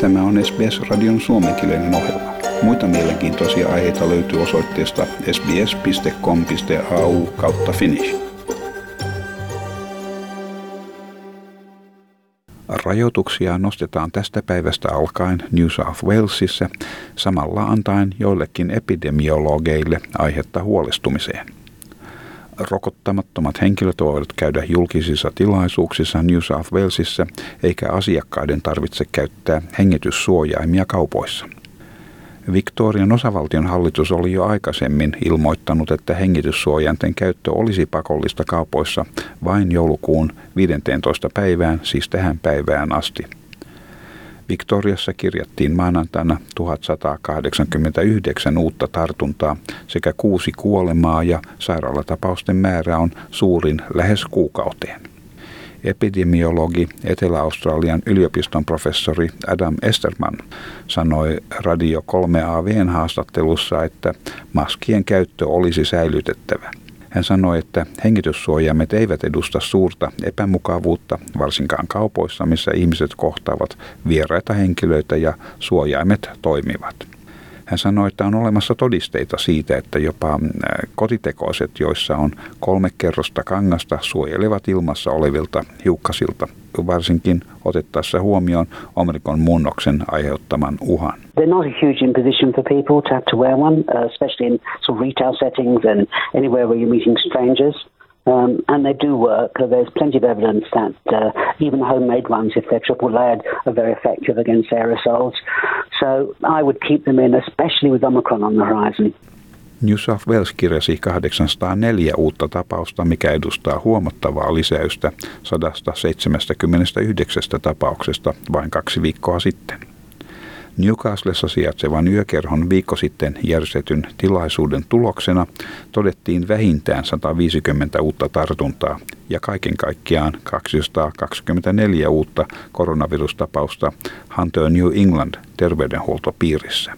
Tämä on SBS-radion suomenkielinen ohjelma. Muita mielenkiintoisia aiheita löytyy osoitteesta sbs.com.au kautta finnish. Rajoituksia nostetaan tästä päivästä alkaen New South Walesissa, samalla antaen joillekin epidemiologeille aihetta huolestumiseen – rokottamattomat henkilöt voivat käydä julkisissa tilaisuuksissa New South Walesissa, eikä asiakkaiden tarvitse käyttää hengityssuojaimia kaupoissa. Victorian osavaltion hallitus oli jo aikaisemmin ilmoittanut, että hengityssuojainten käyttö olisi pakollista kaupoissa vain joulukuun 15. päivään, siis tähän päivään asti – Victoriassa kirjattiin maanantaina 1189 uutta tartuntaa sekä kuusi kuolemaa ja sairaalatapausten määrä on suurin lähes kuukauteen. Epidemiologi Etelä-Australian yliopiston professori Adam Esterman sanoi Radio 3AVn haastattelussa, että maskien käyttö olisi säilytettävä. Hän sanoi, että hengityssuojaimet eivät edusta suurta epämukavuutta, varsinkaan kaupoissa, missä ihmiset kohtaavat vieraita henkilöitä ja suojaimet toimivat. Hän sanoi, että on olemassa todisteita siitä, että jopa äh, kotitekoiset, joissa on kolme kerrosta kangasta, suojelevat ilmassa olevilta hiukkasilta, varsinkin otettaessa huomioon Omikron muunnoksen aiheuttaman uhan. They're not a huge imposition for people to have to wear one, uh, especially in sort of retail settings and anywhere where you're meeting strangers. Um, and they do work. There's plenty of evidence that uh, even homemade ones, if they're triple layered, are very effective against aerosols. So I would keep them in, especially with Omicron on the horizon. New South Wales kirjasi 804 uutta tapausta, mikä edustaa huomattavaa lisäystä 179 tapauksesta vain kaksi viikkoa sitten. Newcastlessa sijaitsevan yökerhon viikko sitten järjestetyn tilaisuuden tuloksena todettiin vähintään 150 uutta tartuntaa ja kaiken kaikkiaan 224 uutta koronavirustapausta Hunter New England terveydenhuoltopiirissä.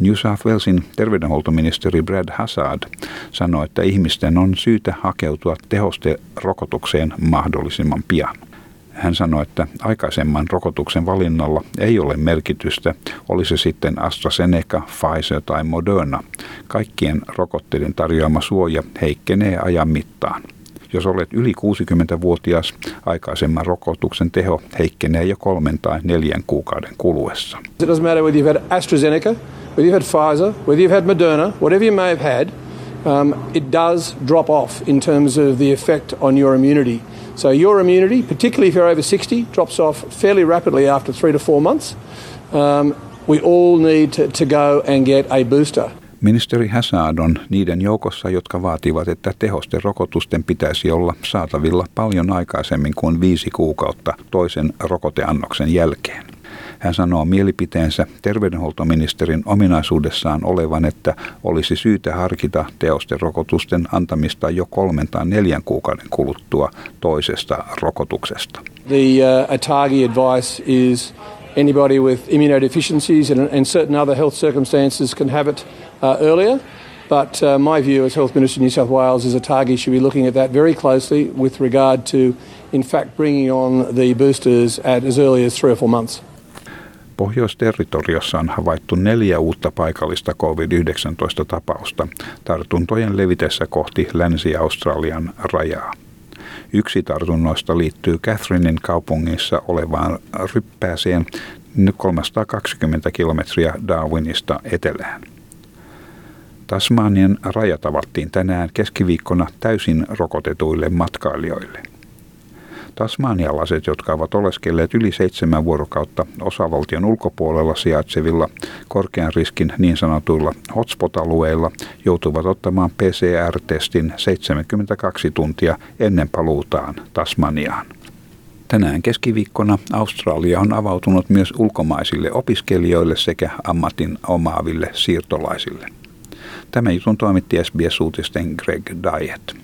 New South Walesin terveydenhuoltoministeri Brad Hazard sanoi, että ihmisten on syytä hakeutua tehosterokotukseen mahdollisimman pian. Hän sanoi, että aikaisemman rokotuksen valinnalla ei ole merkitystä, oli se sitten AstraZeneca, Pfizer tai Moderna. Kaikkien rokotteiden tarjoama suoja heikkenee ajan mittaan. Jos olet yli 60-vuotias, aikaisemman rokotuksen teho heikkenee jo kolmen tai neljän kuukauden kuluessa. It doesn't matter whether you've had AstraZeneca, whether you've had Pfizer, whether you've had Moderna, whatever you may have had, um, it does drop off in terms of the effect on your immunity. So your immunity, particularly if you're over 60, drops off fairly rapidly after three to four months. Um, we all need to, to go and get a booster. Ministeri Hazard on niiden joukossa, jotka vaativat, että tehosten rokotusten pitäisi olla saatavilla paljon aikaisemmin kuin viisi kuukautta toisen rokoteannoksen jälkeen. Hän sanoo mielipiteensä terveydenhuoltoministerin ominaisuudessaan olevan, että olisi syytä harkita teosten rokotusten antamista jo kolmen tai neljän kuukauden kuluttua toisesta rokotuksesta. The uh, ATAGI advice is anybody with immunodeficiencies and, and certain other health circumstances can have it uh, earlier. But uh, my view as Health Minister of New South Wales is ATAGI should be looking at that very closely with regard to, in fact, bringing on the boosters at as early as three or four months. Pohjoisterritoriossa on havaittu neljä uutta paikallista COVID-19-tapausta tartuntojen levitessä kohti Länsi-Australian rajaa. Yksi tartunnoista liittyy Catherinein kaupungissa olevaan ryppääseen 320 kilometriä Darwinista etelään. Tasmanian raja tavattiin tänään keskiviikkona täysin rokotetuille matkailijoille – Tasmanialaiset, jotka ovat oleskelleet yli seitsemän vuorokautta osavaltion ulkopuolella sijaitsevilla korkean riskin niin sanotuilla hotspot-alueilla, joutuvat ottamaan PCR-testin 72 tuntia ennen paluutaan Tasmaniaan. Tänään keskiviikkona Australia on avautunut myös ulkomaisille opiskelijoille sekä ammatin omaaville siirtolaisille. Tämä jutun toimitti SBS-uutisten Greg Diet.